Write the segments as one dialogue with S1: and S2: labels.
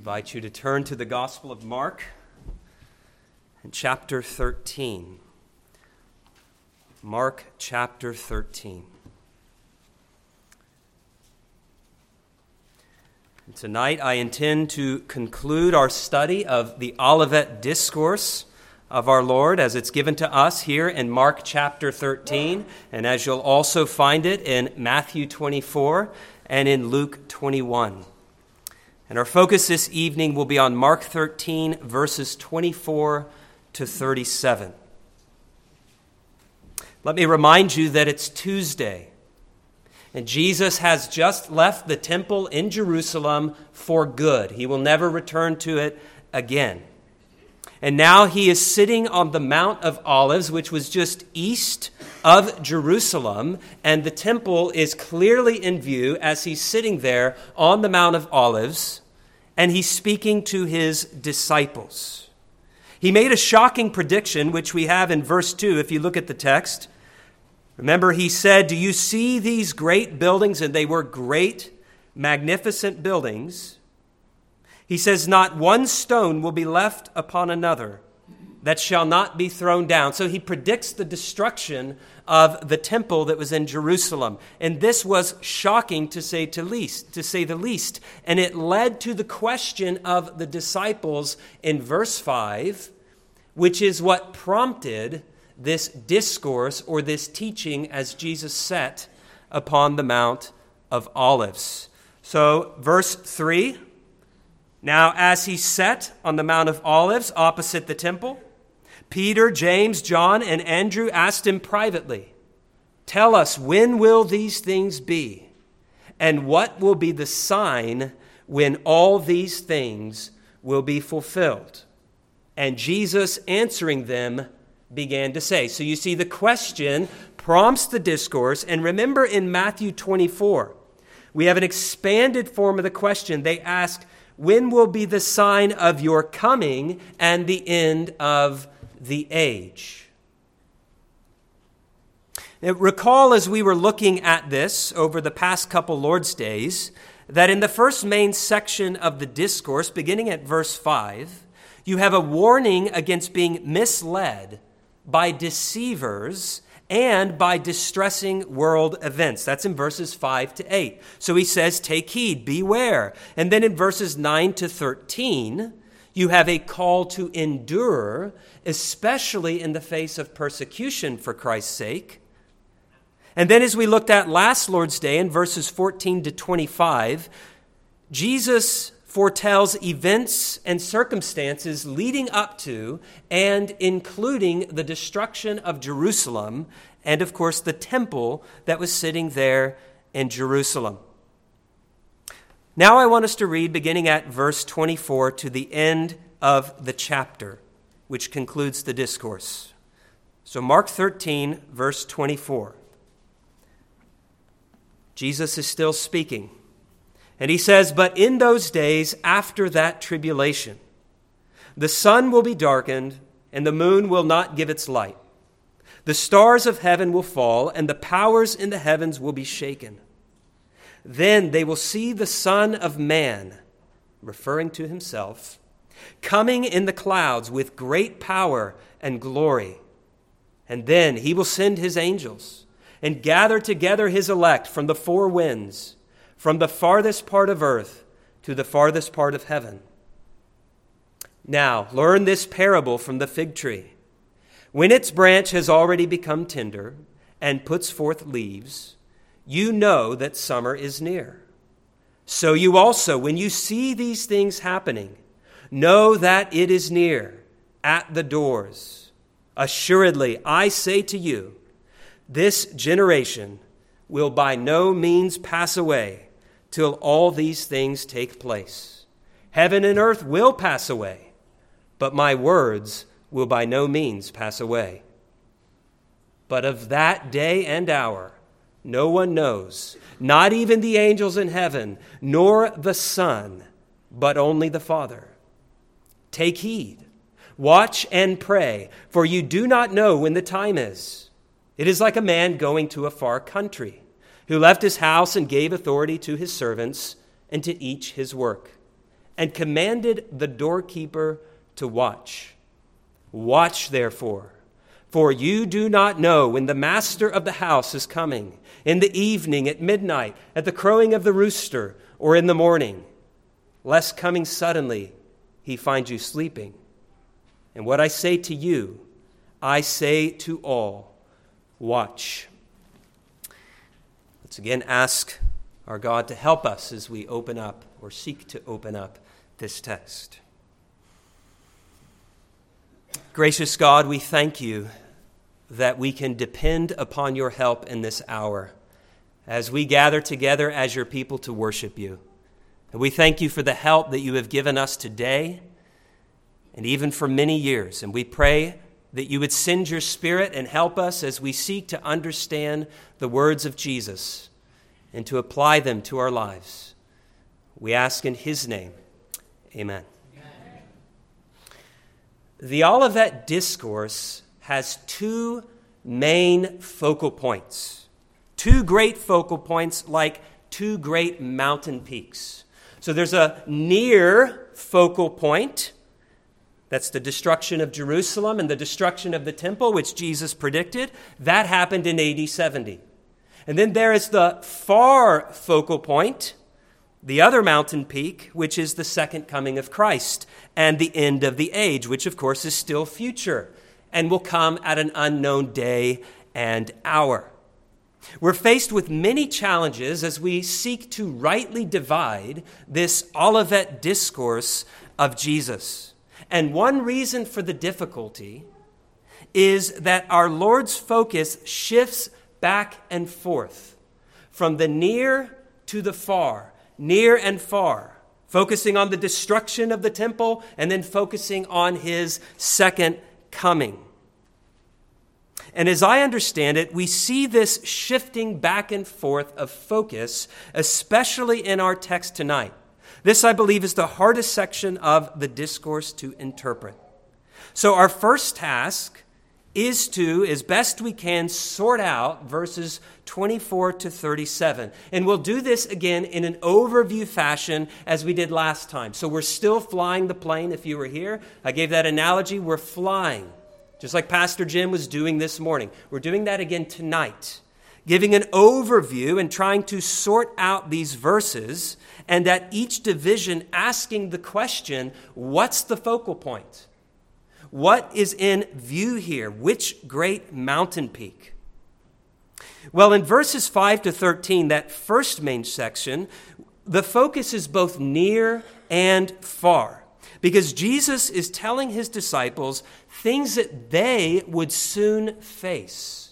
S1: invite you to turn to the Gospel of Mark in chapter 13. Mark chapter 13. And tonight I intend to conclude our study of the Olivet Discourse of our Lord as it's given to us here in Mark chapter 13, and as you'll also find it in Matthew 24 and in Luke 21. And our focus this evening will be on Mark 13, verses 24 to 37. Let me remind you that it's Tuesday, and Jesus has just left the temple in Jerusalem for good. He will never return to it again. And now he is sitting on the Mount of Olives, which was just east of Jerusalem, and the temple is clearly in view as he's sitting there on the Mount of Olives and he's speaking to his disciples. He made a shocking prediction, which we have in verse 2 if you look at the text. Remember, he said, Do you see these great buildings? And they were great, magnificent buildings. He says, Not one stone will be left upon another that shall not be thrown down. So he predicts the destruction of the temple that was in Jerusalem. And this was shocking to say to least, to say the least. And it led to the question of the disciples in verse 5, which is what prompted this discourse or this teaching as Jesus sat upon the Mount of Olives. So, verse 3 Now, as he sat on the Mount of Olives opposite the temple, Peter, James, John, and Andrew asked him privately, Tell us, when will these things be? And what will be the sign when all these things will be fulfilled? And Jesus, answering them, began to say. So you see, the question prompts the discourse. And remember in Matthew 24, we have an expanded form of the question. They ask, When will be the sign of your coming and the end of the age. Now, recall as we were looking at this over the past couple Lord's days that in the first main section of the discourse, beginning at verse 5, you have a warning against being misled by deceivers and by distressing world events. That's in verses 5 to 8. So he says, Take heed, beware. And then in verses 9 to 13, you have a call to endure, especially in the face of persecution for Christ's sake. And then, as we looked at last Lord's Day in verses 14 to 25, Jesus foretells events and circumstances leading up to and including the destruction of Jerusalem and, of course, the temple that was sitting there in Jerusalem. Now I want us to read beginning at verse 24 to the end of the chapter, which concludes the discourse. So, Mark 13, verse 24. Jesus is still speaking. And he says, But in those days after that tribulation, the sun will be darkened, and the moon will not give its light. The stars of heaven will fall, and the powers in the heavens will be shaken. Then they will see the Son of Man, referring to himself, coming in the clouds with great power and glory. And then he will send his angels and gather together his elect from the four winds, from the farthest part of earth to the farthest part of heaven. Now, learn this parable from the fig tree. When its branch has already become tender and puts forth leaves, you know that summer is near. So you also, when you see these things happening, know that it is near, at the doors. Assuredly, I say to you, this generation will by no means pass away till all these things take place. Heaven and earth will pass away, but my words will by no means pass away. But of that day and hour, no one knows, not even the angels in heaven, nor the Son, but only the Father. Take heed, watch and pray, for you do not know when the time is. It is like a man going to a far country, who left his house and gave authority to his servants, and to each his work. and commanded the doorkeeper to watch. Watch, therefore, for you do not know when the master of the house is coming, in the evening, at midnight, at the crowing of the rooster, or in the morning, lest coming suddenly he find you sleeping. And what I say to you, I say to all watch. Let's again ask our God to help us as we open up or seek to open up this text. Gracious God, we thank you that we can depend upon your help in this hour as we gather together as your people to worship you. And we thank you for the help that you have given us today and even for many years. And we pray that you would send your Spirit and help us as we seek to understand the words of Jesus and to apply them to our lives. We ask in His name. Amen. Amen. The Olivet Discourse has two main focal points, two great focal points like two great mountain peaks. So there's a near focal point that's the destruction of Jerusalem and the destruction of the temple, which Jesus predicted. That happened in AD 70. And then there is the far focal point, the other mountain peak, which is the second coming of Christ and the end of the age, which of course is still future and will come at an unknown day and hour. We're faced with many challenges as we seek to rightly divide this Olivet discourse of Jesus. And one reason for the difficulty is that our Lord's focus shifts back and forth from the near to the far, near and far, focusing on the destruction of the temple and then focusing on his second coming. And as I understand it, we see this shifting back and forth of focus, especially in our text tonight. This, I believe, is the hardest section of the discourse to interpret. So, our first task is to, as best we can, sort out verses 24 to 37. And we'll do this again in an overview fashion as we did last time. So, we're still flying the plane if you were here. I gave that analogy. We're flying, just like Pastor Jim was doing this morning. We're doing that again tonight giving an overview and trying to sort out these verses, and at each division asking the question what's the focal point? What is in view here? Which great mountain peak? Well, in verses 5 to 13, that first main section, the focus is both near and far because Jesus is telling his disciples things that they would soon face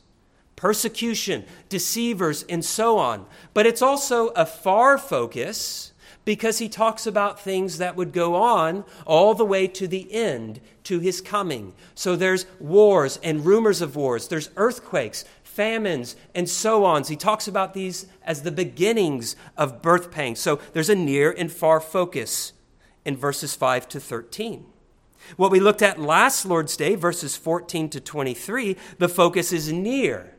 S1: persecution, deceivers, and so on. But it's also a far focus because he talks about things that would go on all the way to the end, to his coming. So there's wars and rumors of wars, there's earthquakes, famines, and so on. So he talks about these as the beginnings of birth pangs. So there's a near and far focus in verses 5 to 13. What we looked at last Lord's Day, verses 14 to 23, the focus is near.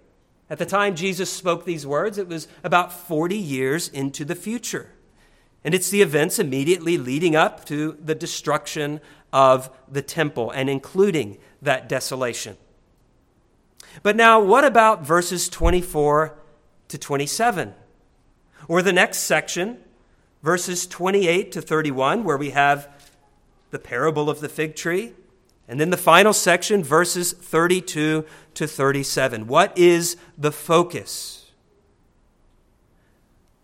S1: At the time Jesus spoke these words, it was about 40 years into the future. And it's the events immediately leading up to the destruction of the temple and including that desolation. But now, what about verses 24 to 27? Or the next section, verses 28 to 31, where we have the parable of the fig tree and then the final section, verses 32 to 37. What is the focus?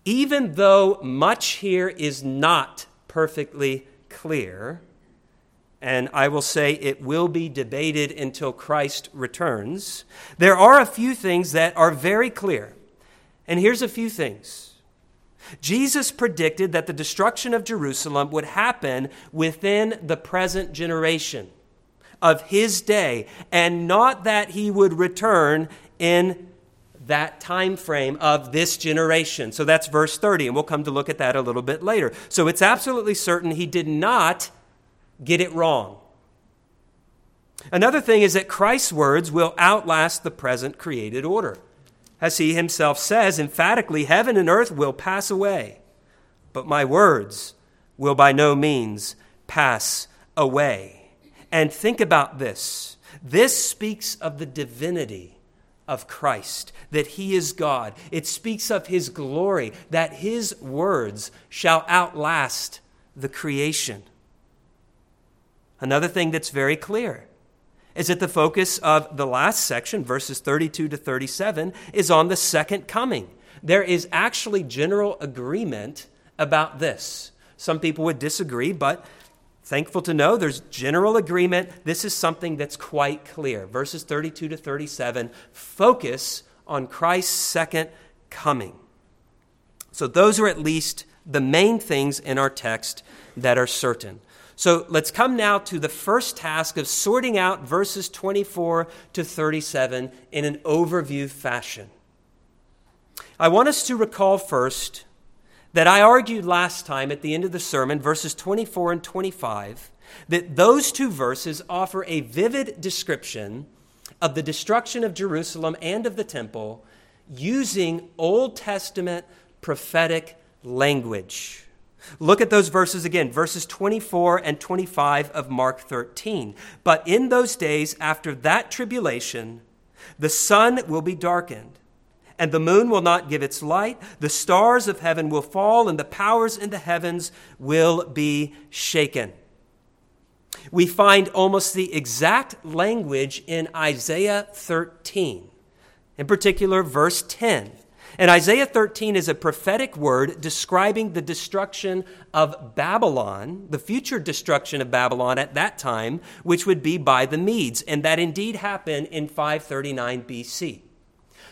S1: Even though much here is not perfectly clear, and I will say it will be debated until Christ returns, there are a few things that are very clear. And here's a few things. Jesus predicted that the destruction of Jerusalem would happen within the present generation of his day, and not that he would return in that time frame of this generation. So that's verse 30, and we'll come to look at that a little bit later. So it's absolutely certain he did not get it wrong. Another thing is that Christ's words will outlast the present created order. As he himself says emphatically, heaven and earth will pass away, but my words will by no means pass away. And think about this this speaks of the divinity of Christ, that he is God. It speaks of his glory, that his words shall outlast the creation. Another thing that's very clear is that the focus of the last section, verses 32 to 37, is on the second coming. There is actually general agreement about this. Some people would disagree, but thankful to know there's general agreement. This is something that's quite clear. Verses 32 to 37 focus on Christ's second coming. So, those are at least the main things in our text that are certain. So let's come now to the first task of sorting out verses 24 to 37 in an overview fashion. I want us to recall first that I argued last time at the end of the sermon, verses 24 and 25, that those two verses offer a vivid description of the destruction of Jerusalem and of the temple using Old Testament prophetic language. Look at those verses again, verses 24 and 25 of Mark 13. But in those days after that tribulation, the sun will be darkened, and the moon will not give its light, the stars of heaven will fall, and the powers in the heavens will be shaken. We find almost the exact language in Isaiah 13, in particular, verse 10 and Isaiah 13 is a prophetic word describing the destruction of Babylon, the future destruction of Babylon at that time, which would be by the Medes. And that indeed happened in 539 BC.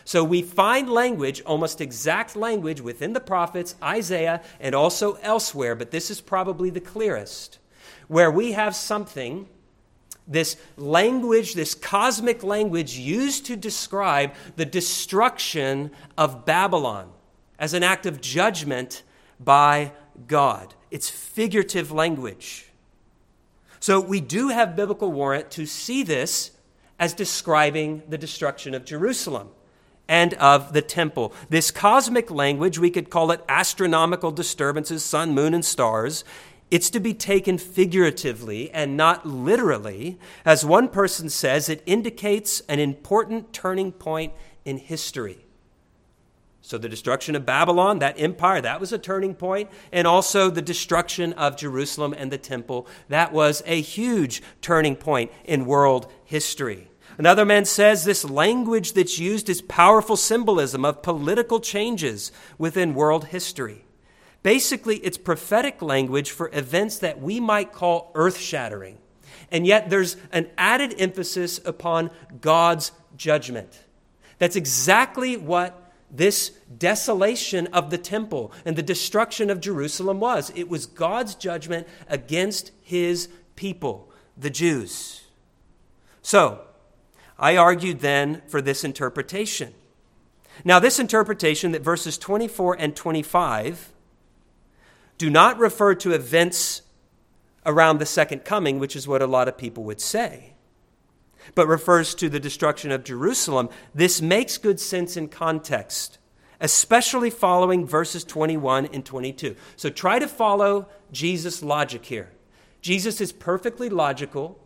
S1: So we find language, almost exact language, within the prophets, Isaiah, and also elsewhere, but this is probably the clearest, where we have something this language, this cosmic language used to describe the destruction of Babylon as an act of judgment by God. It's figurative language. So we do have biblical warrant to see this as describing the destruction of Jerusalem and of the temple. This cosmic language, we could call it astronomical disturbances, sun, moon, and stars, it's to be taken figuratively and not literally. As one person says, it indicates an important turning point in history. So, the destruction of Babylon, that empire, that was a turning point. And also the destruction of Jerusalem and the temple, that was a huge turning point in world history. Another man says this language that's used is powerful symbolism of political changes within world history. Basically, it's prophetic language for events that we might call earth shattering. And yet, there's an added emphasis upon God's judgment. That's exactly what this desolation of the temple and the destruction of Jerusalem was. It was God's judgment against his people, the Jews. So, I argued then for this interpretation. Now, this interpretation that verses 24 and 25 do not refer to events around the second coming, which is what a lot of people would say, but refers to the destruction of Jerusalem. This makes good sense in context, especially following verses 21 and 22. So try to follow Jesus' logic here. Jesus is perfectly logical.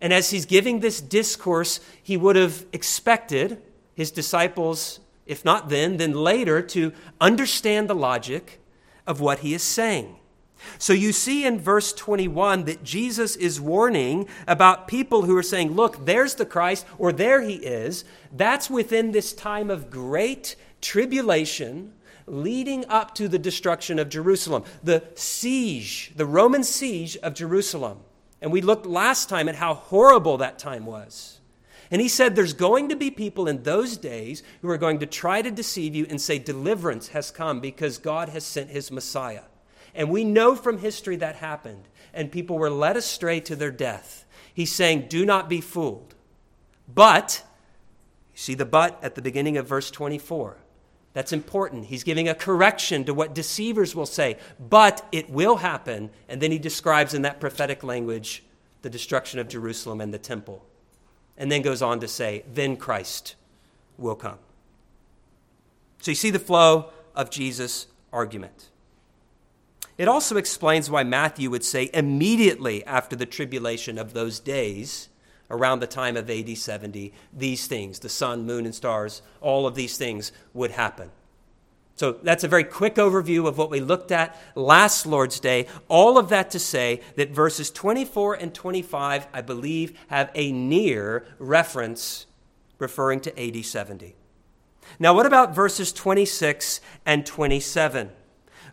S1: And as he's giving this discourse, he would have expected his disciples, if not then, then later, to understand the logic of what he is saying. So you see in verse 21 that Jesus is warning about people who are saying, Look, there's the Christ, or there he is. That's within this time of great tribulation leading up to the destruction of Jerusalem, the siege, the Roman siege of Jerusalem. And we looked last time at how horrible that time was. And he said, There's going to be people in those days who are going to try to deceive you and say, Deliverance has come because God has sent his Messiah. And we know from history that happened, and people were led astray to their death. He's saying, Do not be fooled. But, you see the but at the beginning of verse 24. That's important. He's giving a correction to what deceivers will say, but it will happen. And then he describes in that prophetic language the destruction of Jerusalem and the temple and then goes on to say, then Christ will come. So you see the flow of Jesus' argument. It also explains why Matthew would say immediately after the tribulation of those days, around the time of AD 70, these things, the sun, moon, and stars, all of these things would happen. So that's a very quick overview of what we looked at last Lord's Day. All of that to say that verses 24 and 25, I believe, have a near reference referring to AD 70. Now, what about verses 26 and 27?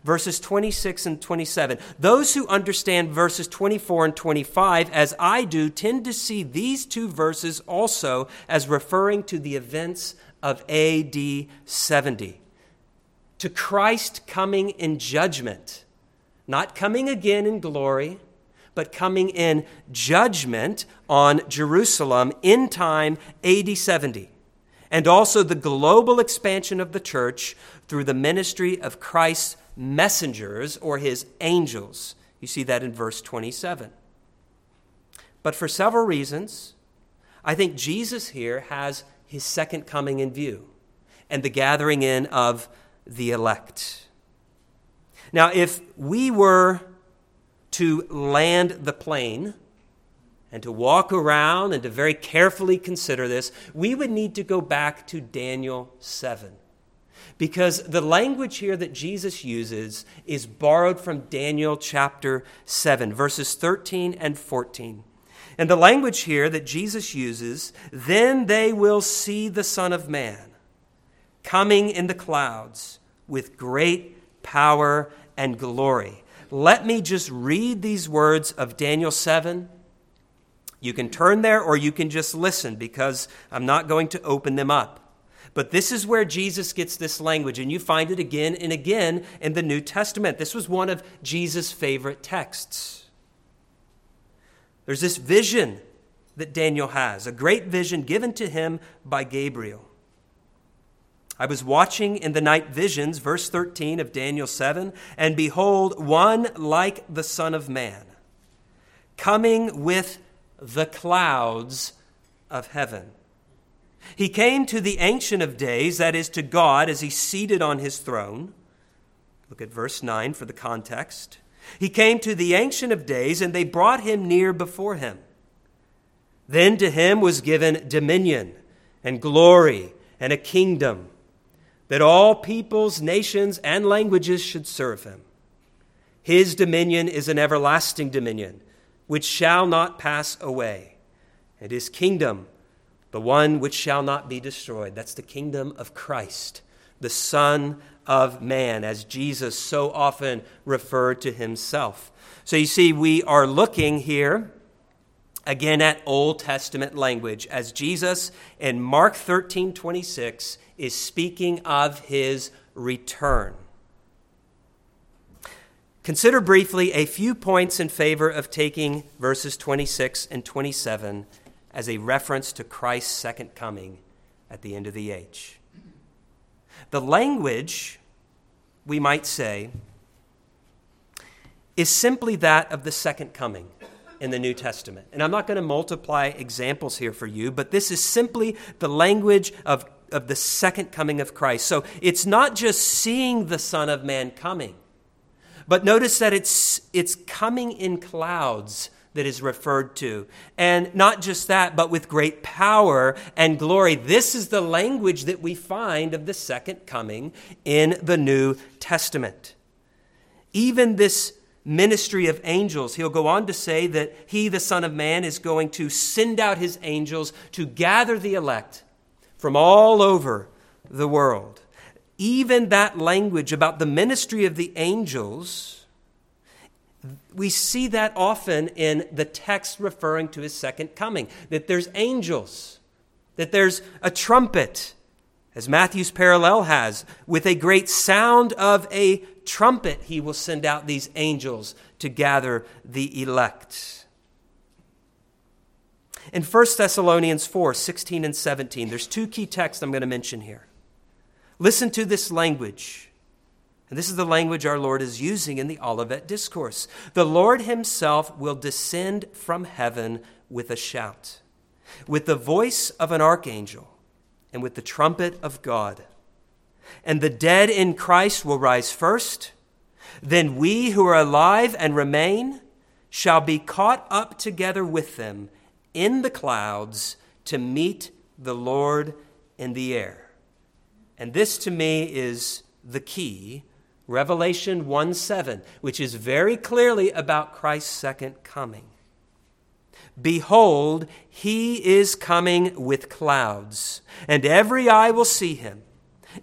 S1: Verses 26 and 27. Those who understand verses 24 and 25, as I do, tend to see these two verses also as referring to the events of AD 70 to Christ coming in judgment, not coming again in glory, but coming in judgment on Jerusalem in time AD 70, and also the global expansion of the church through the ministry of Christ's messengers or his angels. You see that in verse 27. But for several reasons, I think Jesus here has his second coming in view and the gathering in of the elect. Now, if we were to land the plane and to walk around and to very carefully consider this, we would need to go back to Daniel 7. Because the language here that Jesus uses is borrowed from Daniel chapter 7, verses 13 and 14. And the language here that Jesus uses, then they will see the Son of Man coming in the clouds with great power and glory. Let me just read these words of Daniel 7. You can turn there or you can just listen because I'm not going to open them up. But this is where Jesus gets this language, and you find it again and again in the New Testament. This was one of Jesus' favorite texts. There's this vision that Daniel has, a great vision given to him by Gabriel. I was watching in the night visions, verse 13 of Daniel 7, and behold, one like the Son of Man, coming with the clouds of heaven. He came to the Ancient of Days, that is, to God, as he seated on his throne. Look at verse 9 for the context. He came to the Ancient of Days, and they brought him near before him. Then to him was given dominion and glory and a kingdom that all peoples, nations, and languages should serve him. His dominion is an everlasting dominion, which shall not pass away, and his kingdom, the one which shall not be destroyed. That's the kingdom of Christ, the Son of Man, as Jesus so often referred to himself. So you see, we are looking here again at Old Testament language as Jesus in Mark 13 26 is speaking of his return. Consider briefly a few points in favor of taking verses 26 and 27 as a reference to Christ's second coming at the end of the age. The language, we might say, is simply that of the second coming in the New Testament. And I'm not going to multiply examples here for you, but this is simply the language of of the second coming of Christ. So it's not just seeing the Son of Man coming, but notice that it's, it's coming in clouds that is referred to. And not just that, but with great power and glory. This is the language that we find of the second coming in the New Testament. Even this ministry of angels, he'll go on to say that he, the Son of Man, is going to send out his angels to gather the elect from all over the world. Even that language about the ministry of the angels, we see that often in the text referring to his second coming, that there's angels, that there's a trumpet, as Matthew's parallel has, with a great sound of a trumpet, he will send out these angels to gather the elect. In 1 Thessalonians 4 16 and 17, there's two key texts I'm going to mention here. Listen to this language. And this is the language our Lord is using in the Olivet Discourse. The Lord Himself will descend from heaven with a shout, with the voice of an archangel, and with the trumpet of God. And the dead in Christ will rise first. Then we who are alive and remain shall be caught up together with them in the clouds to meet the Lord in the air. And this to me is the key Revelation 1 7, which is very clearly about Christ's second coming. Behold, he is coming with clouds, and every eye will see him,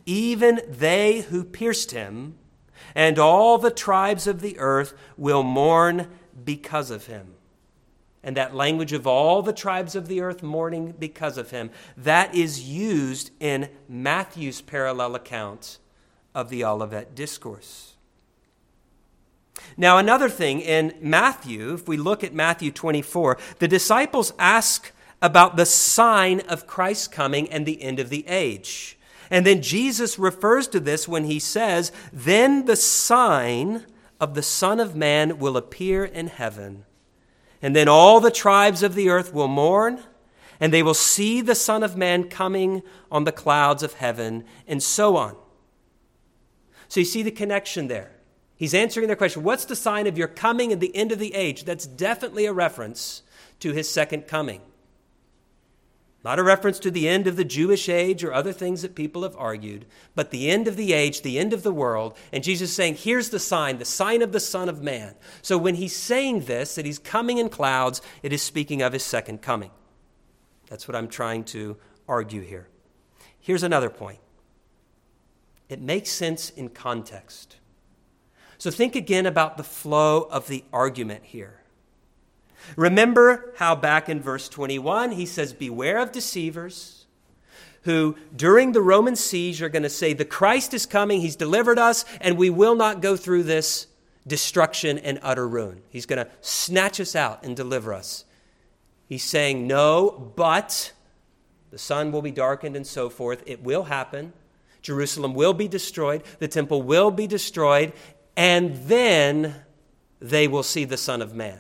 S1: even they who pierced him, and all the tribes of the earth will mourn because of him. And that language of all the tribes of the earth mourning because of him, that is used in Matthew's parallel account of the Olivet Discourse. Now, another thing in Matthew, if we look at Matthew 24, the disciples ask about the sign of Christ's coming and the end of the age. And then Jesus refers to this when he says, Then the sign of the Son of Man will appear in heaven. And then all the tribes of the earth will mourn, and they will see the Son of Man coming on the clouds of heaven, and so on. So you see the connection there. He's answering their question What's the sign of your coming and the end of the age? That's definitely a reference to his second coming. Not a reference to the end of the Jewish age or other things that people have argued, but the end of the age, the end of the world. And Jesus is saying, Here's the sign, the sign of the Son of Man. So when he's saying this, that he's coming in clouds, it is speaking of his second coming. That's what I'm trying to argue here. Here's another point it makes sense in context. So think again about the flow of the argument here. Remember how back in verse 21 he says, Beware of deceivers who, during the Roman siege, are going to say, The Christ is coming, he's delivered us, and we will not go through this destruction and utter ruin. He's going to snatch us out and deliver us. He's saying, No, but the sun will be darkened and so forth. It will happen. Jerusalem will be destroyed, the temple will be destroyed, and then they will see the Son of Man.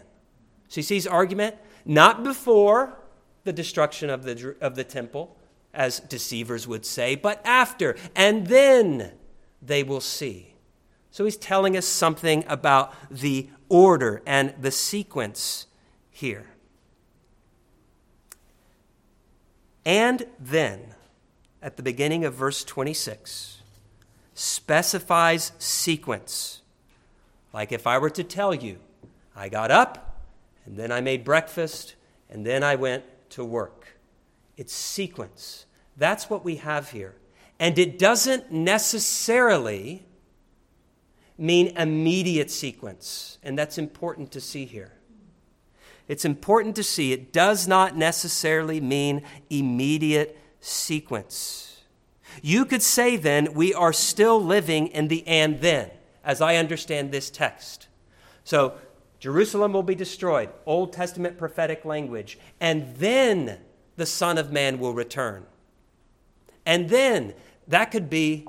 S1: So you see his argument? Not before the destruction of the, of the temple, as deceivers would say, but after, and then they will see. So he's telling us something about the order and the sequence here. And then, at the beginning of verse 26, specifies sequence. Like if I were to tell you, I got up, and then I made breakfast, and then I went to work. It's sequence. That's what we have here. And it doesn't necessarily mean immediate sequence, and that's important to see here. It's important to see it does not necessarily mean immediate sequence. You could say then, we are still living in the and then, as I understand this text. So Jerusalem will be destroyed, Old Testament prophetic language, and then the Son of Man will return. And then that could be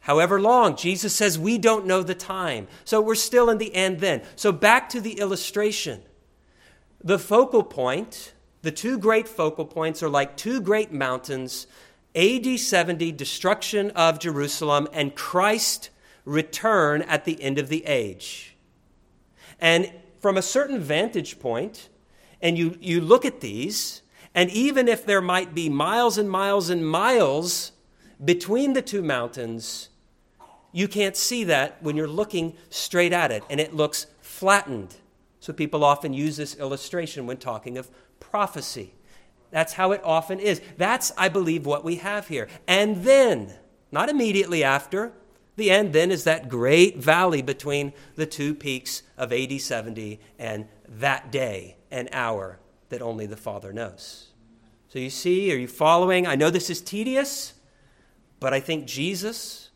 S1: however long. Jesus says we don't know the time. So we're still in the and then. So back to the illustration. The focal point, the two great focal points are like two great mountains AD 70, destruction of Jerusalem, and Christ return at the end of the age. And from a certain vantage point, and you, you look at these, and even if there might be miles and miles and miles between the two mountains, you can't see that when you're looking straight at it, and it looks flattened. So people often use this illustration when talking of prophecy. That's how it often is. That's, I believe, what we have here. And then, not immediately after, the end then is that great valley between the two peaks of AD 70 and that day and hour that only the Father knows. So you see, are you following? I know this is tedious, but I think Jesus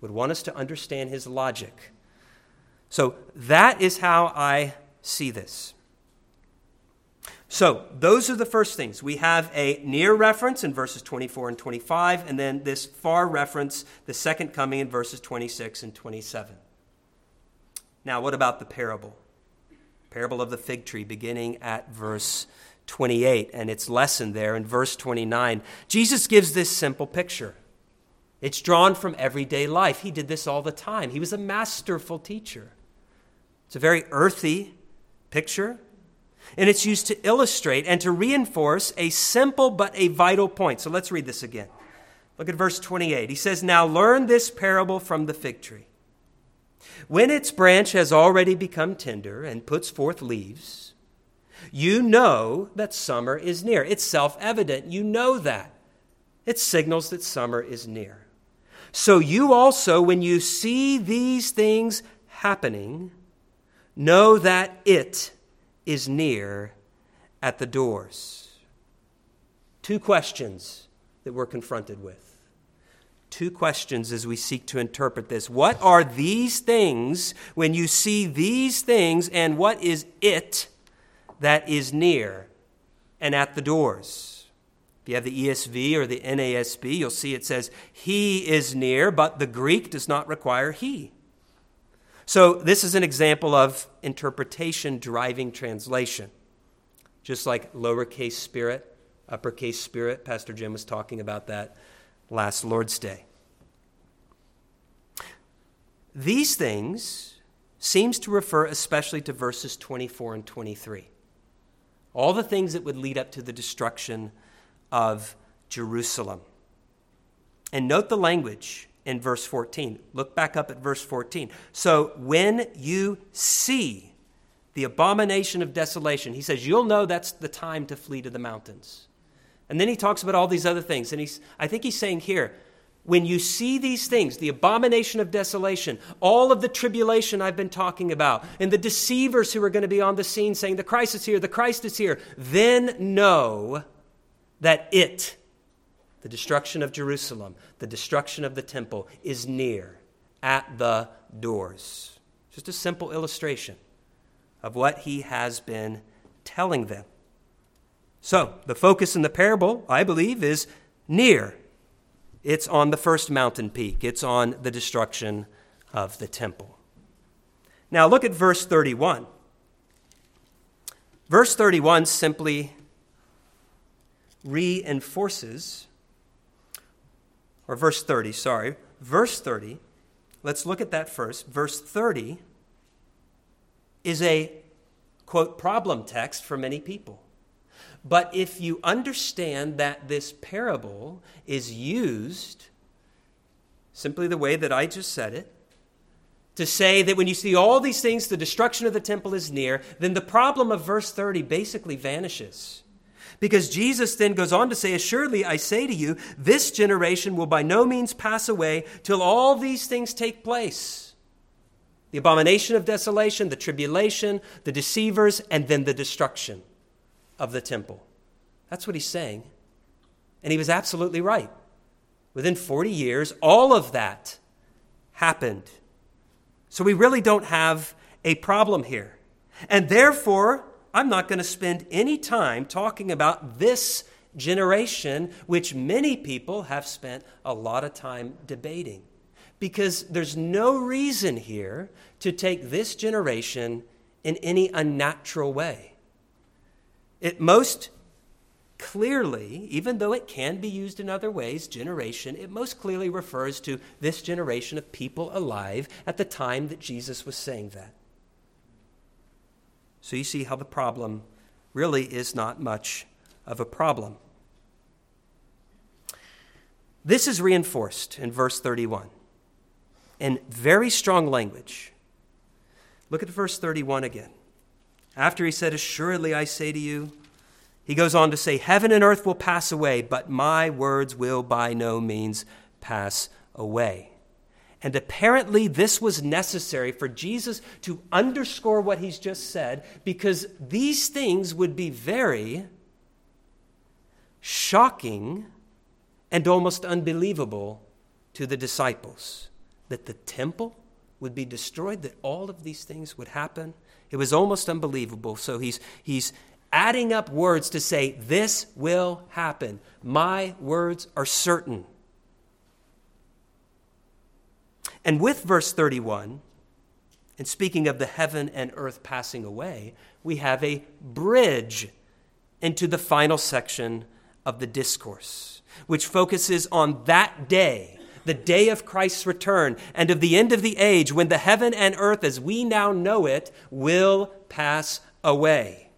S1: would want us to understand his logic. So that is how I see this. So, those are the first things. We have a near reference in verses 24 and 25, and then this far reference, the second coming in verses 26 and 27. Now, what about the parable? Parable of the fig tree, beginning at verse 28, and its lesson there in verse 29. Jesus gives this simple picture. It's drawn from everyday life. He did this all the time. He was a masterful teacher. It's a very earthy picture, and it's used to illustrate and to reinforce a simple but a vital point. So let's read this again. Look at verse 28. He says, Now learn this parable from the fig tree. When its branch has already become tender and puts forth leaves, you know that summer is near. It's self evident. You know that. It signals that summer is near. So you also, when you see these things happening, know that it is near at the doors. Two questions that we're confronted with. Two questions as we seek to interpret this. What are these things when you see these things, and what is it that is near and at the doors? If you have the ESV or the NASB, you'll see it says, He is near, but the Greek does not require He. So, this is an example of interpretation driving translation. Just like lowercase spirit, uppercase spirit. Pastor Jim was talking about that last Lord's Day. These things seems to refer especially to verses 24 and 23. All the things that would lead up to the destruction of Jerusalem. And note the language in verse 14. Look back up at verse 14. So when you see the abomination of desolation, he says, you'll know that's the time to flee to the mountains. And then he talks about all these other things. And he's, I think he's saying here, when you see these things, the abomination of desolation, all of the tribulation I've been talking about, and the deceivers who are going to be on the scene saying, the Christ is here, the Christ is here, then know that it, the destruction of Jerusalem, the destruction of the temple, is near at the doors. Just a simple illustration of what he has been telling them. So, the focus in the parable, I believe, is near. It's on the first mountain peak, it's on the destruction of the temple. Now, look at verse 31. Verse 31 simply reinforces or verse 30, sorry. Verse 30, let's look at that first. Verse 30 is a, quote, problem text for many people. But if you understand that this parable is used simply the way that I just said it, to say that when you see all these things, the destruction of the temple is near, then the problem of verse 30 basically vanishes. Because Jesus then goes on to say, Assuredly, I say to you, this generation will by no means pass away till all these things take place the abomination of desolation, the tribulation, the deceivers, and then the destruction of the temple. That's what he's saying. And he was absolutely right. Within 40 years, all of that happened. So we really don't have a problem here. And therefore, I'm not going to spend any time talking about this generation, which many people have spent a lot of time debating. Because there's no reason here to take this generation in any unnatural way. It most clearly, even though it can be used in other ways, generation, it most clearly refers to this generation of people alive at the time that Jesus was saying that. So you see how the problem really is not much of a problem. This is reinforced in verse 31 in very strong language. Look at verse 31 again. After he said, Assuredly I say to you, he goes on to say, Heaven and earth will pass away, but my words will by no means pass away. And apparently, this was necessary for Jesus to underscore what he's just said because these things would be very shocking and almost unbelievable to the disciples. That the temple would be destroyed, that all of these things would happen. It was almost unbelievable. So he's, he's adding up words to say, This will happen. My words are certain. And with verse 31, and speaking of the heaven and earth passing away, we have a bridge into the final section of the discourse, which focuses on that day, the day of Christ's return and of the end of the age when the heaven and earth as we now know it will pass away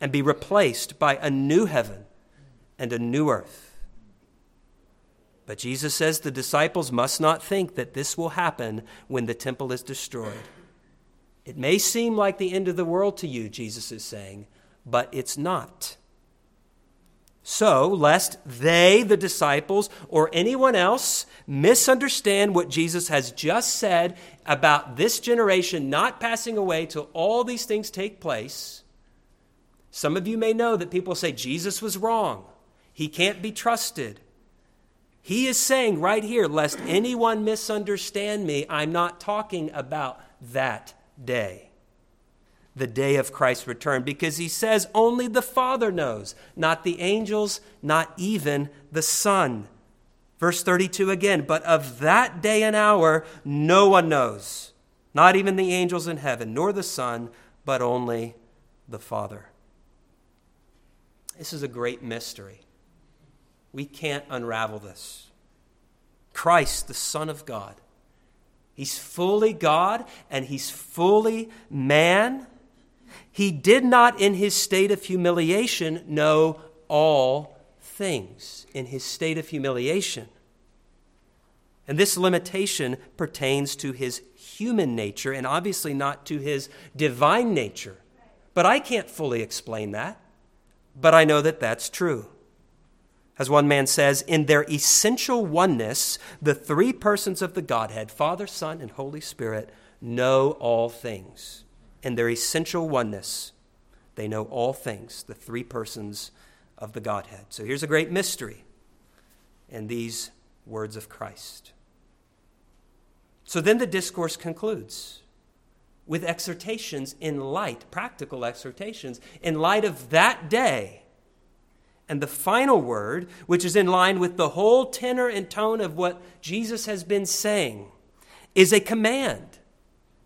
S1: and be replaced by a new heaven and a new earth. But Jesus says the disciples must not think that this will happen when the temple is destroyed. It may seem like the end of the world to you, Jesus is saying, but it's not. So, lest they, the disciples, or anyone else misunderstand what Jesus has just said about this generation not passing away till all these things take place, some of you may know that people say Jesus was wrong. He can't be trusted. He is saying right here, lest anyone misunderstand me, I'm not talking about that day the day of Christ's return because he says only the Father knows, not the angels, not even the Son. Verse 32 again, but of that day and hour no one knows, not even the angels in heaven, nor the Son, but only the Father. This is a great mystery. We can't unravel this. Christ, the Son of God, He's fully God and He's fully man he did not, in his state of humiliation, know all things. In his state of humiliation. And this limitation pertains to his human nature and obviously not to his divine nature. But I can't fully explain that. But I know that that's true. As one man says, in their essential oneness, the three persons of the Godhead, Father, Son, and Holy Spirit, know all things in their essential oneness, they know all things, the three persons of the Godhead. So here's a great mystery in these words of Christ. So then the discourse concludes with exhortations in light, practical exhortations, in light of that day. And the final word, which is in line with the whole tenor and tone of what Jesus has been saying, is a command.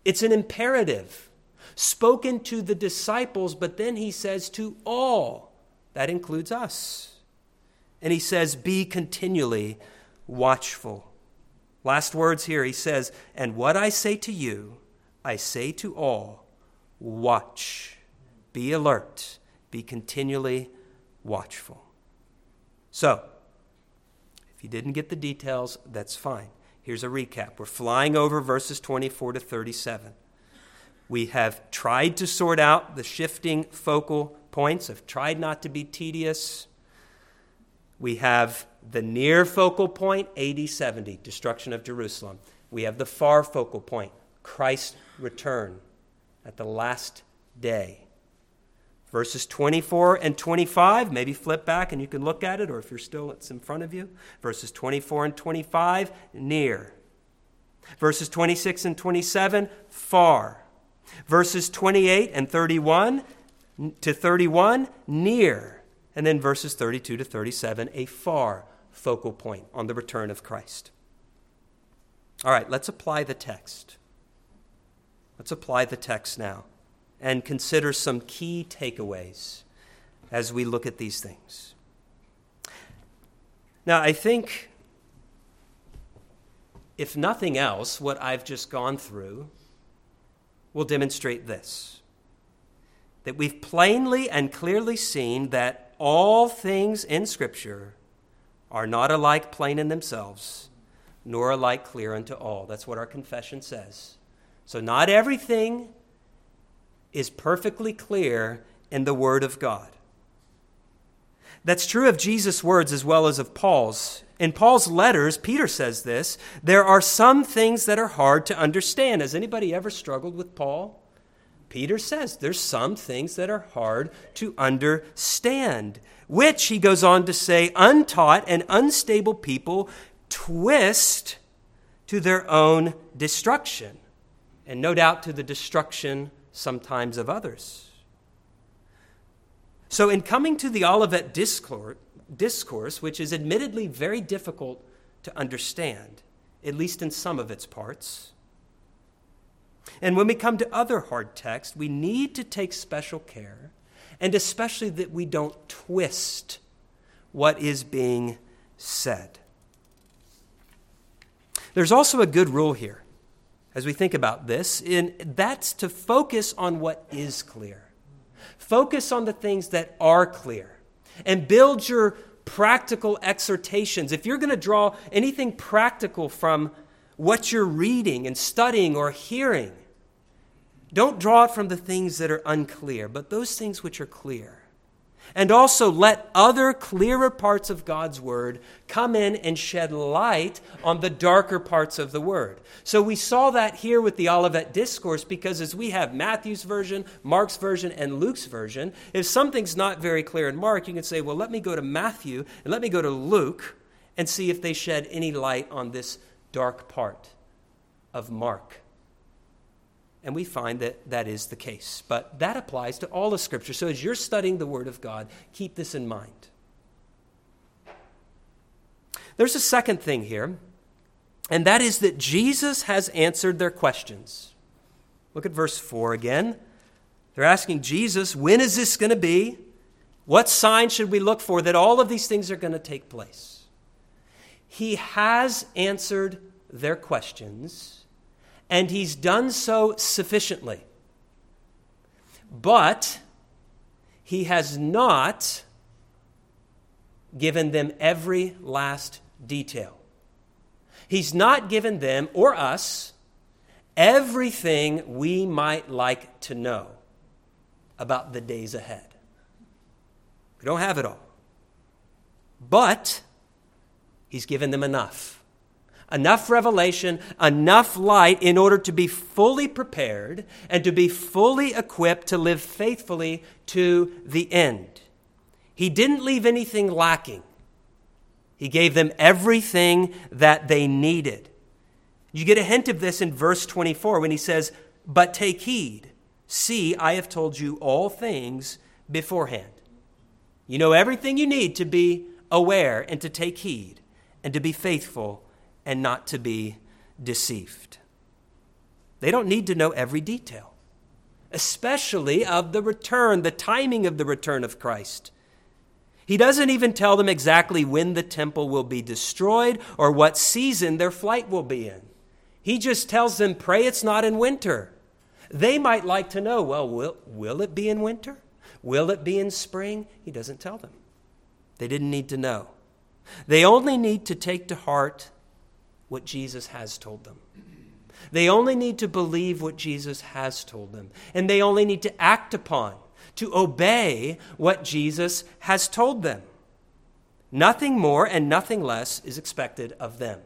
S1: It's an imperative spoken to the disciples, but then he says to all. That includes us. And he says, Be continually watchful. Last words here, he says, And what I say to you, I say to all watch, be alert, be continually watchful. So, if you didn't get the details, that's fine. Here's a recap. We're flying over verses 24 to 37. We have tried to sort out the shifting focal points, I've tried not to be tedious. We have the near focal point, AD 70, destruction of Jerusalem. We have the far focal point, Christ's return at the last day. Verses 24 and 25, maybe flip back and you can look at it, or if you're still, it's in front of you. Verses 24 and 25, near. Verses 26 and 27, far. Verses 28 and 31 to 31, near. And then verses 32 to 37, a far focal point on the return of Christ. All right, let's apply the text. Let's apply the text now and consider some key takeaways as we look at these things. Now, I think, if nothing else, what I've just gone through will demonstrate this that we've plainly and clearly seen that all things in Scripture are not alike plain in themselves, nor alike clear unto all. That's what our confession says. So, not everything is perfectly clear in the Word of God. That's true of Jesus' words as well as of Paul's. In Paul's letters, Peter says this there are some things that are hard to understand. Has anybody ever struggled with Paul? Peter says there's some things that are hard to understand, which, he goes on to say, untaught and unstable people twist to their own destruction, and no doubt to the destruction sometimes of others. So, in coming to the Olivet discourse, which is admittedly very difficult to understand, at least in some of its parts. And when we come to other hard texts, we need to take special care, and especially that we don't twist what is being said. There's also a good rule here as we think about this, that's to focus on what is clear. Focus on the things that are clear and build your practical exhortations. If you're going to draw anything practical from what you're reading and studying or hearing, don't draw it from the things that are unclear, but those things which are clear. And also let other clearer parts of God's Word come in and shed light on the darker parts of the Word. So we saw that here with the Olivet Discourse because as we have Matthew's version, Mark's version, and Luke's version, if something's not very clear in Mark, you can say, well, let me go to Matthew and let me go to Luke and see if they shed any light on this dark part of Mark. And we find that that is the case. But that applies to all of Scripture. So as you're studying the Word of God, keep this in mind. There's a second thing here, and that is that Jesus has answered their questions. Look at verse 4 again. They're asking Jesus, when is this going to be? What sign should we look for that all of these things are going to take place? He has answered their questions and he's done so sufficiently. But he has not given them every last detail. He's not given them or us everything we might like to know about the days ahead. We don't have it all. But he's given them enough enough revelation, enough light in order to be fully prepared and to be fully equipped to live faithfully to the end. He didn't leave anything lacking. He gave them everything that they needed. You get a hint of this in verse 24 when he says, But take heed. See, I have told you all things beforehand. You know everything you need to be aware and to take heed and to be faithful and not to be deceived. They don't need to know every detail, especially of the return, the timing of the return of Christ. He doesn't even tell them exactly when the temple will be destroyed or what season their flight will be in. He just tells them, pray it's not in winter. They might like to know, well, will, will it be in winter? Will it be in spring? He doesn't tell them. They didn't need to know. They only need to take to heart what Jesus has told them. They only need to believe what Jesus has told them, and they only need to act upon, to obey what Jesus has told them. Nothing more and nothing less is expected of them.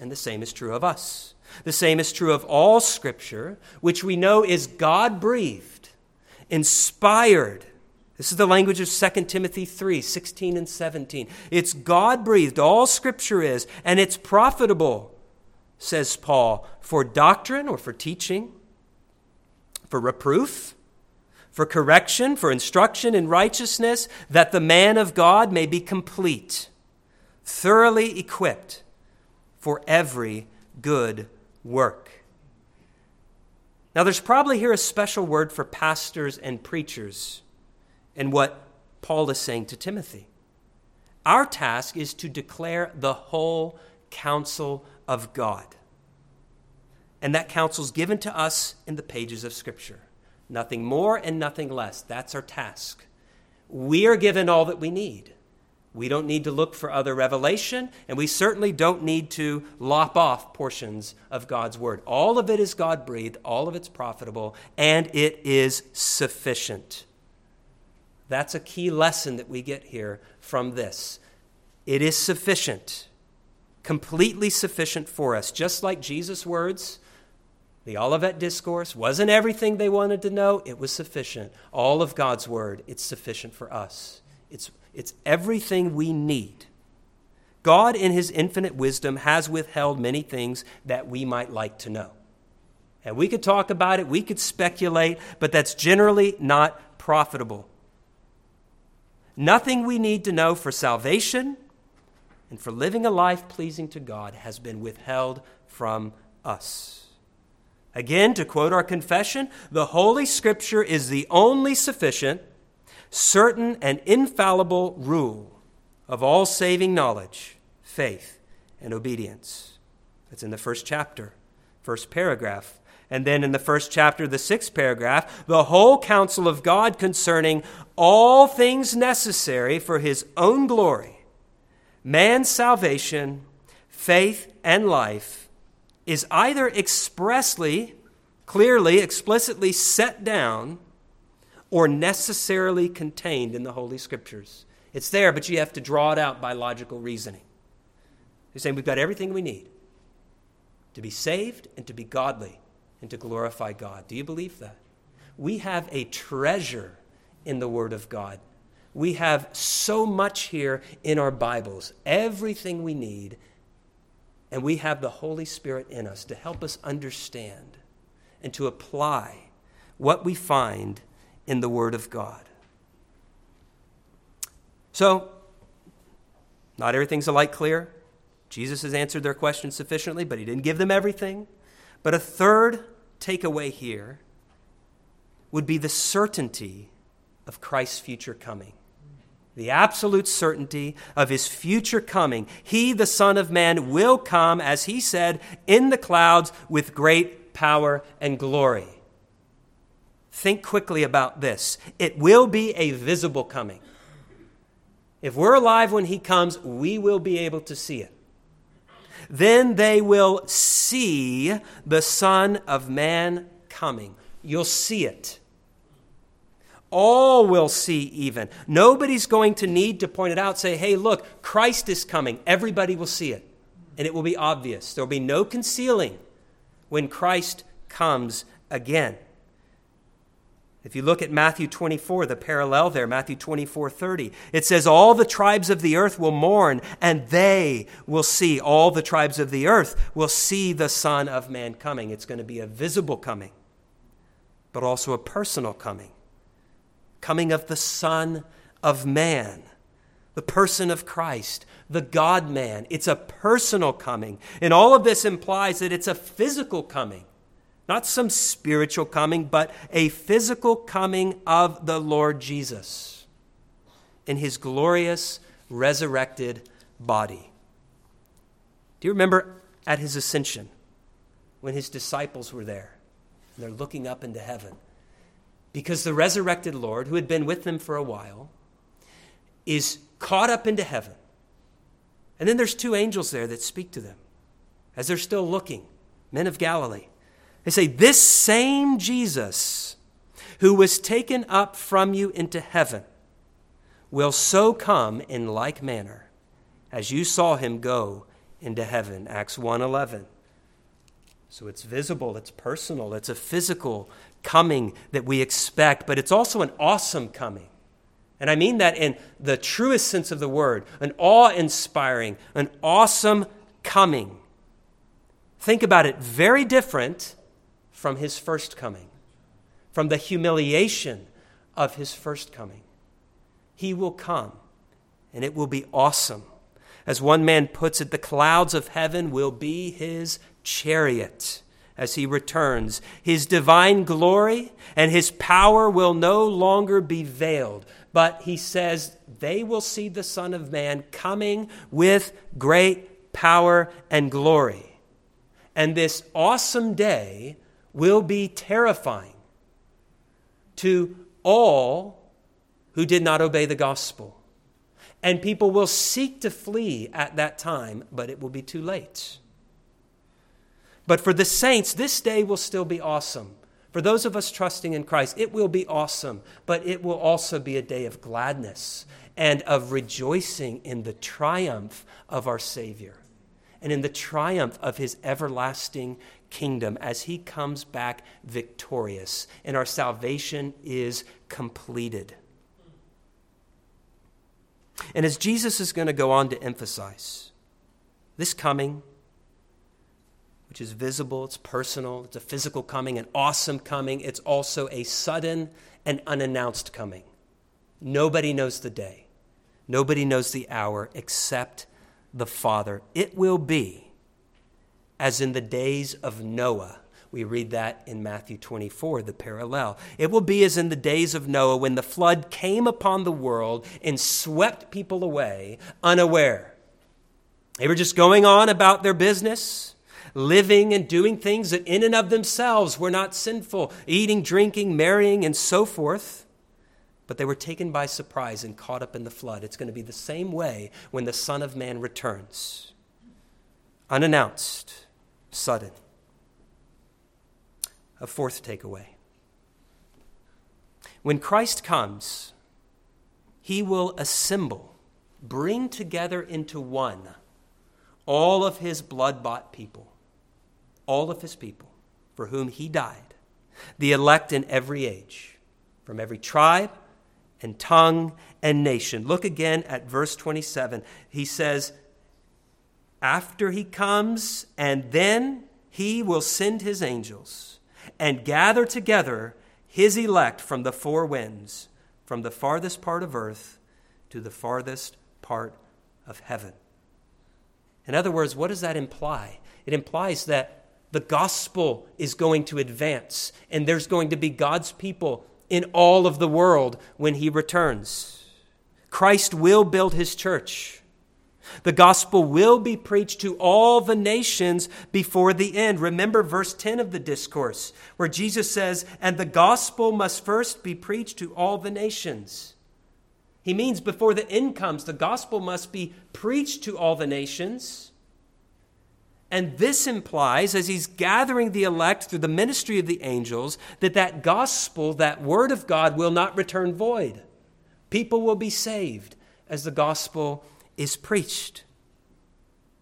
S1: And the same is true of us. The same is true of all Scripture, which we know is God breathed, inspired, this is the language of 2 Timothy 3 16 and 17. It's God breathed, all scripture is, and it's profitable, says Paul, for doctrine or for teaching, for reproof, for correction, for instruction in righteousness, that the man of God may be complete, thoroughly equipped for every good work. Now, there's probably here a special word for pastors and preachers and what Paul is saying to Timothy. Our task is to declare the whole counsel of God. And that counsel is given to us in the pages of Scripture. Nothing more and nothing less. That's our task. We are given all that we need. We don't need to look for other revelation, and we certainly don't need to lop off portions of God's Word. All of it is God breathed, all of it's profitable, and it is sufficient. That's a key lesson that we get here from this. It is sufficient, completely sufficient for us. Just like Jesus' words, the Olivet Discourse wasn't everything they wanted to know, it was sufficient. All of God's Word, it's sufficient for us. It's, it's everything we need. God, in His infinite wisdom, has withheld many things that we might like to know. And we could talk about it, we could speculate, but that's generally not profitable. Nothing we need to know for salvation and for living a life pleasing to God has been withheld from us. Again, to quote our confession, the Holy Scripture is the only sufficient, certain, and infallible rule of all saving knowledge, faith, and obedience. That's in the first chapter, first paragraph. And then in the first chapter, the sixth paragraph, the whole counsel of God concerning all things necessary for his own glory, man's salvation, faith, and life is either expressly, clearly, explicitly set down or necessarily contained in the Holy Scriptures. It's there, but you have to draw it out by logical reasoning. You're saying we've got everything we need to be saved and to be godly and to glorify God. Do you believe that? We have a treasure in the Word of God. We have so much here in our Bibles, everything we need, and we have the Holy Spirit in us to help us understand and to apply what we find in the Word of God. So, not everything's a light clear. Jesus has answered their questions sufficiently, but he didn't give them everything. But a third takeaway here would be the certainty of Christ's future coming. The absolute certainty of his future coming. He, the Son of Man, will come, as he said, in the clouds with great power and glory. Think quickly about this. It will be a visible coming. If we're alive when he comes, we will be able to see it. Then they will see the Son of Man coming. You'll see it. All will see, even. Nobody's going to need to point it out, say, hey, look, Christ is coming. Everybody will see it. And it will be obvious. There will be no concealing when Christ comes again. If you look at Matthew 24, the parallel there, Matthew 24, 30, it says, All the tribes of the earth will mourn, and they will see, all the tribes of the earth will see the Son of Man coming. It's going to be a visible coming, but also a personal coming. Coming of the Son of Man, the person of Christ, the God man. It's a personal coming. And all of this implies that it's a physical coming. Not some spiritual coming, but a physical coming of the Lord Jesus in his glorious resurrected body. Do you remember at his ascension when his disciples were there? And they're looking up into heaven. Because the resurrected Lord, who had been with them for a while, is caught up into heaven. And then there's two angels there that speak to them as they're still looking, men of Galilee. They say, This same Jesus who was taken up from you into heaven will so come in like manner as you saw him go into heaven. Acts 1:11. So it's visible, it's personal, it's a physical coming that we expect, but it's also an awesome coming. And I mean that in the truest sense of the word, an awe-inspiring, an awesome coming. Think about it, very different from his first coming, from the humiliation of his first coming. He will come, and it will be awesome. As one man puts it, the clouds of heaven will be his chariot as he returns. His divine glory and his power will no longer be veiled, but he says they will see the Son of Man coming with great power and glory. And this awesome day will be terrifying to all who did not obey the gospel. And people will seek to flee at that time, but it will be too late. But for the saints, this day will still be awesome. For those of us trusting in Christ, it will be awesome, but it will also be a day of gladness and of rejoicing in the triumph of our Savior and in the triumph of his everlasting kingdom as he comes back victorious and our salvation is completed. And as Jesus is going to go on to emphasize, this coming, which is visible, it's personal, it's a physical coming, an awesome coming, it's also a sudden and unannounced coming. Nobody knows the day, nobody knows the hour except the Father. It will be as in the days of Noah. We read that in Matthew 24, the parallel. It will be as in the days of Noah when the flood came upon the world and swept people away unaware. They were just going on about their business, living and doing things that in and of themselves were not sinful, eating, drinking, marrying, and so forth. But they were taken by surprise and caught up in the flood. It's going to be the same way when the Son of Man returns unannounced, sudden. A fourth takeaway. When Christ comes, he will assemble, bring together into one all of his blood bought people, all of his people for whom he died, the elect in every age, from every tribe and tongue and nation. Look again at verse 27. He says, After he comes, and then he will send his angels and gather together his elect from the four winds, from the farthest part of earth to the farthest part of heaven. In other words, what does that imply? It implies that the gospel is going to advance, and there's going to be God's people in all of the world when he returns. Christ will build his church. The gospel will be preached to all the nations before the end. Remember verse 10 of the discourse, where Jesus says, And the gospel must first be preached to all the nations. He means before the end comes, the gospel must be preached to all the nations. And this implies, as he's gathering the elect through the ministry of the angels, that that gospel, that word of God, will not return void. People will be saved as the gospel is preached.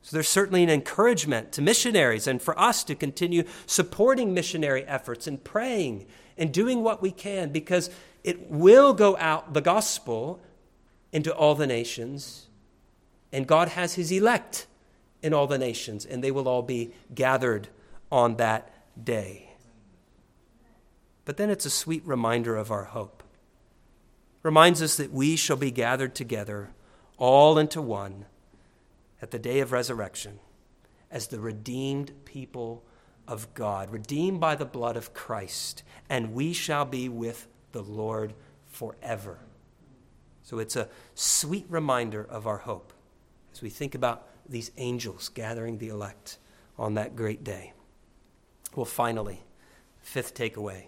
S1: So there's certainly an encouragement to missionaries and for us to continue supporting missionary efforts and praying and doing what we can because it will go out, the gospel, into all the nations. And God has his elect in all the nations, and they will all be gathered on that day. But then it's a sweet reminder of our hope. Reminds us that we shall be gathered together, all into one, at the day of resurrection, as the redeemed people of God, redeemed by the blood of Christ, and we shall be with the Lord forever. So it's a sweet reminder of our hope as we think about these angels gathering the elect on that great day. Well, finally, fifth takeaway.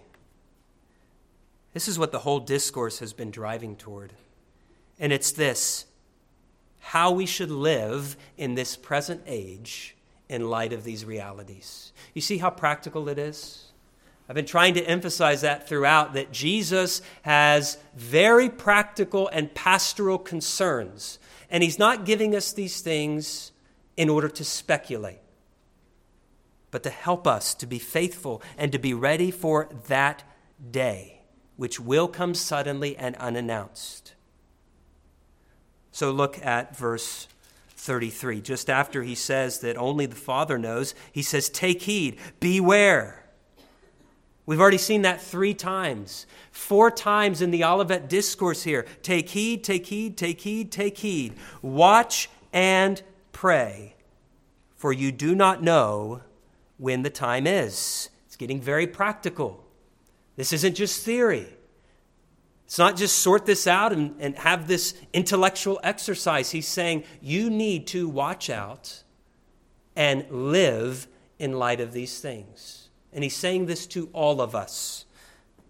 S1: This is what the whole discourse has been driving toward. And it's this how we should live in this present age in light of these realities. You see how practical it is? I've been trying to emphasize that throughout that Jesus has very practical and pastoral concerns. And he's not giving us these things in order to speculate, but to help us to be faithful and to be ready for that day, which will come suddenly and unannounced. So look at verse 33. Just after he says that only the Father knows, he says, Take heed, beware. We've already seen that three times. Four times in the Olivet Discourse here. Take heed, take heed, take heed, take heed. Watch and pray, for you do not know when the time is. It's getting very practical. This isn't just theory. It's not just sort this out and, and have this intellectual exercise. He's saying you need to watch out and live in light of these things. And he's saying this to all of us,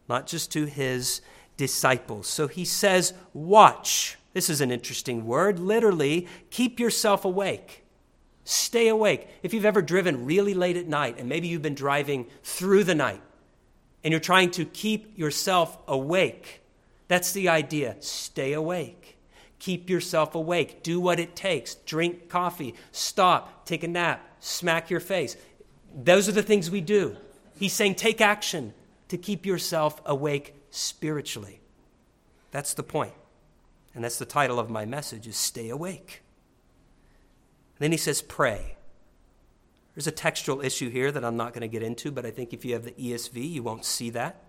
S1: not just to his disciples. So he says, Watch. This is an interesting word. Literally, keep yourself awake. Stay awake. If you've ever driven really late at night, and maybe you've been driving through the night, and you're trying to keep yourself awake, that's the idea. Stay awake. Keep yourself awake. Do what it takes. Drink coffee. Stop. Take a nap. Smack your face. Those are the things we do. He's saying take action to keep yourself awake spiritually. That's the point. And that's the title of my message is stay awake. And then he says pray. There's a textual issue here that I'm not going to get into, but I think if you have the ESV, you won't see that.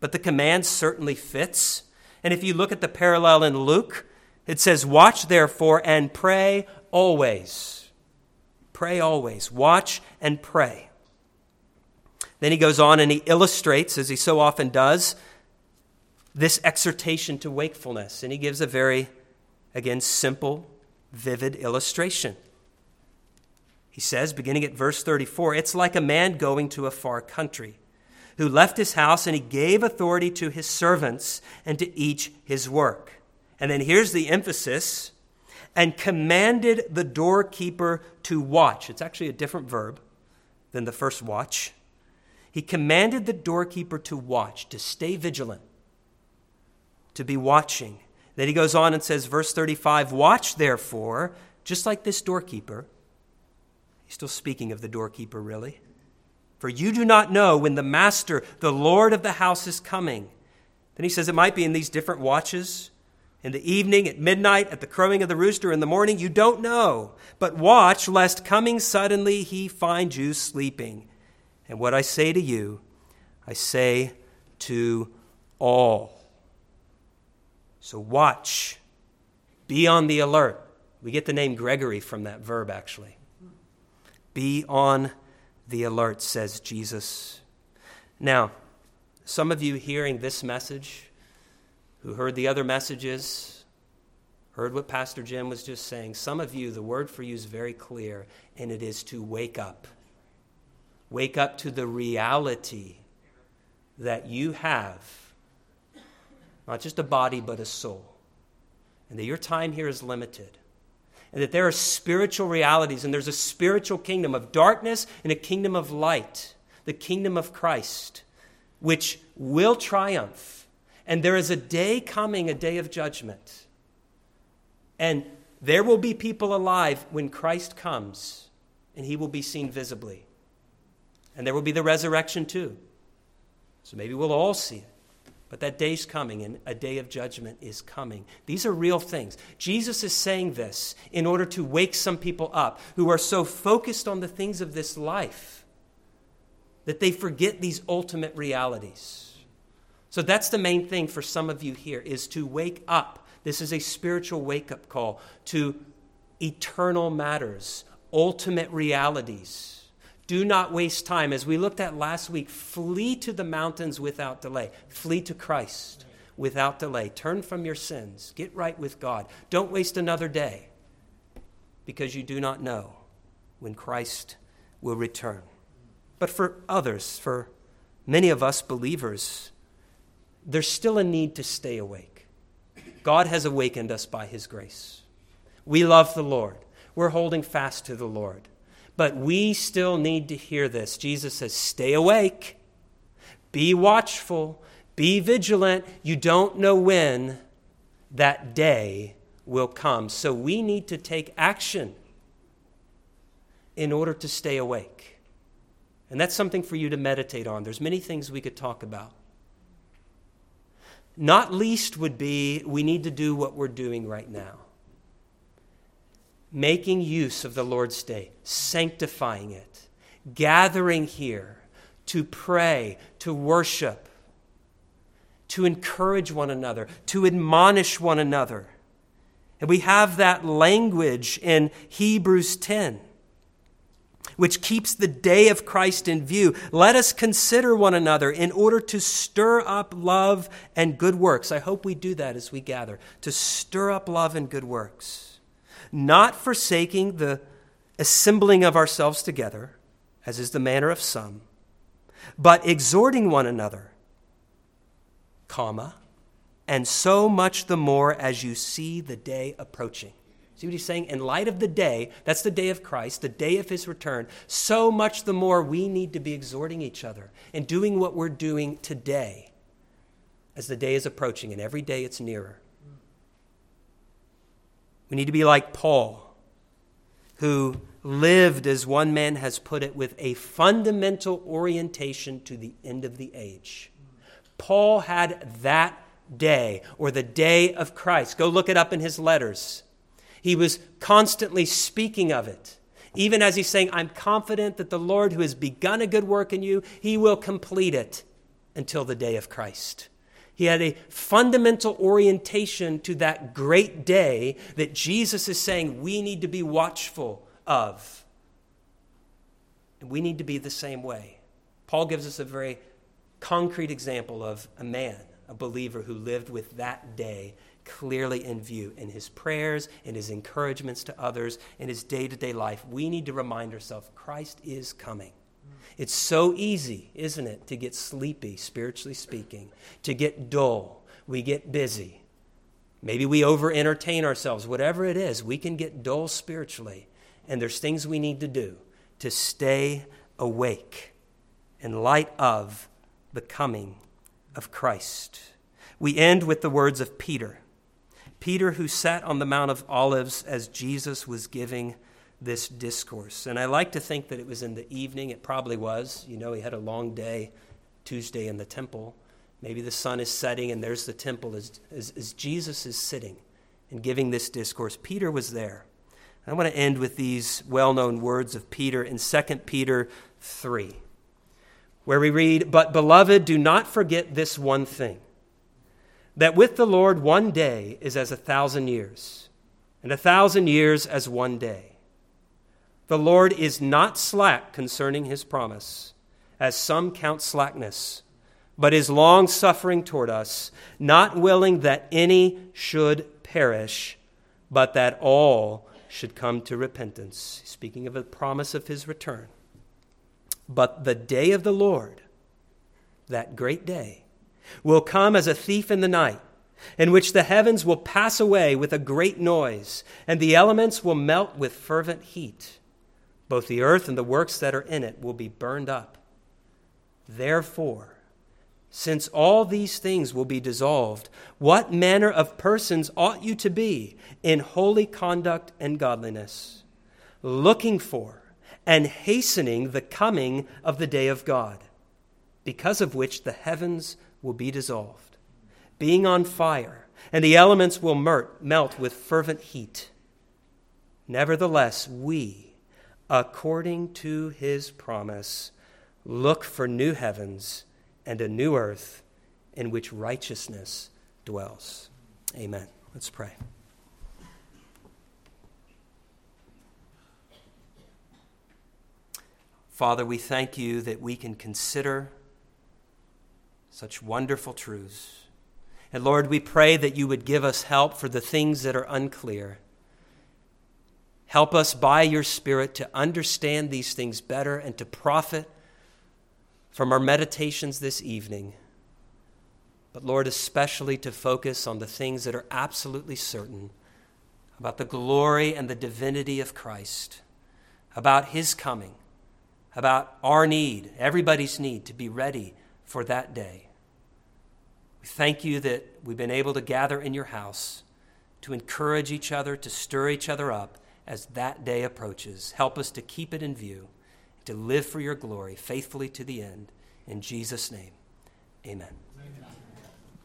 S1: But the command certainly fits. And if you look at the parallel in Luke, it says, Watch therefore and pray always. Pray always. Watch and pray. Then he goes on and he illustrates, as he so often does, this exhortation to wakefulness. And he gives a very, again, simple, vivid illustration. He says, beginning at verse 34, it's like a man going to a far country who left his house and he gave authority to his servants and to each his work. And then here's the emphasis and commanded the doorkeeper to watch. It's actually a different verb than the first watch. He commanded the doorkeeper to watch, to stay vigilant, to be watching. Then he goes on and says, verse 35 Watch therefore, just like this doorkeeper He's still speaking of the doorkeeper, really. For you do not know when the master, the Lord of the house, is coming. Then he says it might be in these different watches in the evening, at midnight, at the crowing of the rooster, in the morning. You don't know. But watch, lest coming suddenly he find you sleeping. And what I say to you, I say to all. So watch. Be on the alert. We get the name Gregory from that verb, actually. Be on the alert, says Jesus. Now, some of you hearing this message, who heard the other messages, heard what Pastor Jim was just saying, some of you, the word for you is very clear, and it is to wake up. Wake up to the reality that you have not just a body, but a soul, and that your time here is limited and that there are spiritual realities, and there's a spiritual kingdom of darkness and a kingdom of light, the kingdom of Christ, which will triumph. And there is a day coming, a day of judgment. And there will be people alive when Christ comes, and he will be seen visibly. And there will be the resurrection too. So maybe we'll all see it. But that day's coming, and a day of judgment is coming. These are real things. Jesus is saying this in order to wake some people up who are so focused on the things of this life that they forget these ultimate realities. So that's the main thing for some of you here is to wake up. This is a spiritual wake up call to eternal matters, ultimate realities do not waste time. As we looked at last week, flee to the mountains without delay. Flee to Christ without delay. Turn from your sins. Get right with God. Don't waste another day because you do not know when Christ will return. But for others, for many of us believers, there's still a need to stay awake. God has awakened us by His grace. We love the Lord. We're holding fast to the Lord. But we still need to hear this. Jesus says, Stay awake, be watchful, be vigilant. You don't know when that day will come. So we need to take action in order to stay awake. And that's something for you to meditate on. There's many things we could talk about. Not least would be we need to do what we're doing right now making use of the Lord's day, sanctifying it, gathering here to pray, to worship, to encourage one another, to admonish one another. And we have that language in Hebrews 10, which keeps the day of Christ in view. Let us consider one another in order to stir up love and good works. I hope we do that as we gather, to stir up love and good works not forsaking the assembling of ourselves together, as is the manner of some, but exhorting one another, comma, and so much the more as you see the day approaching. See what he's saying? In light of the day, that's the day of Christ, the day of his return, so much the more we need to be exhorting each other and doing what we're doing today as the day is approaching, and every day it's nearer. We need to be like Paul, who lived, as one man has put it, with a fundamental orientation to the end of the age. Paul had that day, or the day of Christ. Go look it up in his letters. He was constantly speaking of it. Even as he's saying, I'm confident that the Lord who has begun a good work in you, he will complete it until the day of Christ. He had a fundamental orientation to that great day that Jesus is saying we need to be watchful of. And we need to be the same way. Paul gives us a very concrete example of a man, a believer who lived with that day clearly in view in his prayers, in his encouragements to others, in his day to day life. We need to remind ourselves Christ is coming. It's so easy, isn't it, to get sleepy, spiritually speaking, to get dull. We get busy. Maybe we over entertain ourselves. Whatever it is, we can get dull spiritually. And there's things we need to do to stay awake in light of the coming of Christ. We end with the words of Peter. Peter, who sat on the Mount of Olives as Jesus was giving this discourse. And I like to think that it was in the evening. It probably was. You know, he had a long day Tuesday in the temple. Maybe the sun is setting and there's the temple as, as, as Jesus is sitting and giving this discourse. Peter was there. I want to end with these well known words of Peter in 2 Peter 3, where we read, But beloved, do not forget this one thing, that with the Lord one day is as a thousand years, and a thousand years as one day. The Lord is not slack concerning his promise, as some count slackness, but is long suffering toward us, not willing that any should perish, but that all should come to repentance. Speaking of the promise of his return. But the day of the Lord, that great day, will come as a thief in the night, in which the heavens will pass away with a great noise, and the elements will melt with fervent heat. Both the earth and the works that are in it will be burned up. Therefore, since all these things will be dissolved, what manner of persons ought you to be in holy conduct and godliness, looking for and hastening the coming of the day of God, because of which the heavens will be dissolved, being on fire, and the elements will melt with fervent heat? Nevertheless, we, according to his promise, look for new heavens and a new earth in which righteousness dwells. Amen. Let's pray. Father, we thank you that we can consider such wonderful truths. And Lord, we pray that you would give us help for the things that are unclear. Help us by your Spirit to understand these things better and to profit from our meditations this evening, but Lord, especially to focus on the things that are absolutely certain about the glory and the divinity of Christ, about his coming, about our need, everybody's need to be ready for that day. We thank you that we've been able to gather in your house to encourage each other, to stir each other up as that day approaches. Help us to keep it in view to live for your glory faithfully to the end. In Jesus' name, amen.